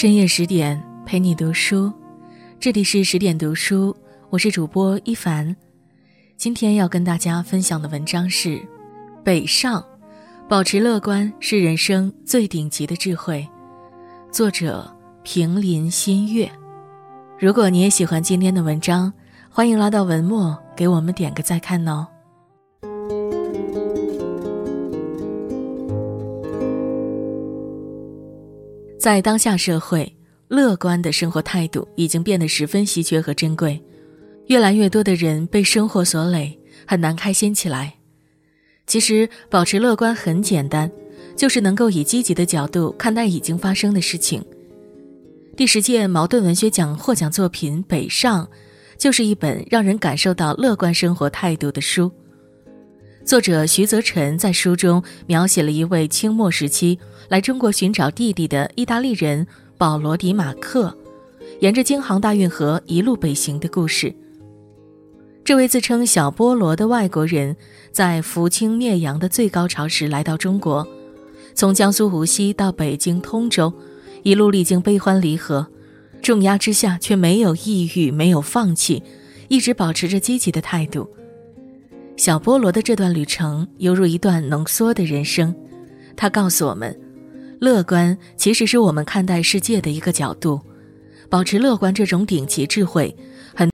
深夜十点陪你读书，这里是十点读书，我是主播一凡。今天要跟大家分享的文章是《北上》，保持乐观是人生最顶级的智慧。作者平林新月。如果你也喜欢今天的文章，欢迎拉到文末给我们点个再看哦。在当下社会，乐观的生活态度已经变得十分稀缺和珍贵。越来越多的人被生活所累，很难开心起来。其实，保持乐观很简单，就是能够以积极的角度看待已经发生的事情。第十届茅盾文学奖获奖作品《北上》，就是一本让人感受到乐观生活态度的书。作者徐泽辰在书中描写了一位清末时期来中国寻找弟弟的意大利人保罗·迪马克，沿着京杭大运河一路北行的故事。这位自称小波罗的外国人，在扶清灭洋的最高潮时来到中国，从江苏无锡到北京通州，一路历经悲欢离合，重压之下却没有抑郁，没有放弃，一直保持着积极的态度。小菠萝的这段旅程犹如一段浓缩的人生，它告诉我们，乐观其实是我们看待世界的一个角度。保持乐观这种顶级智慧，很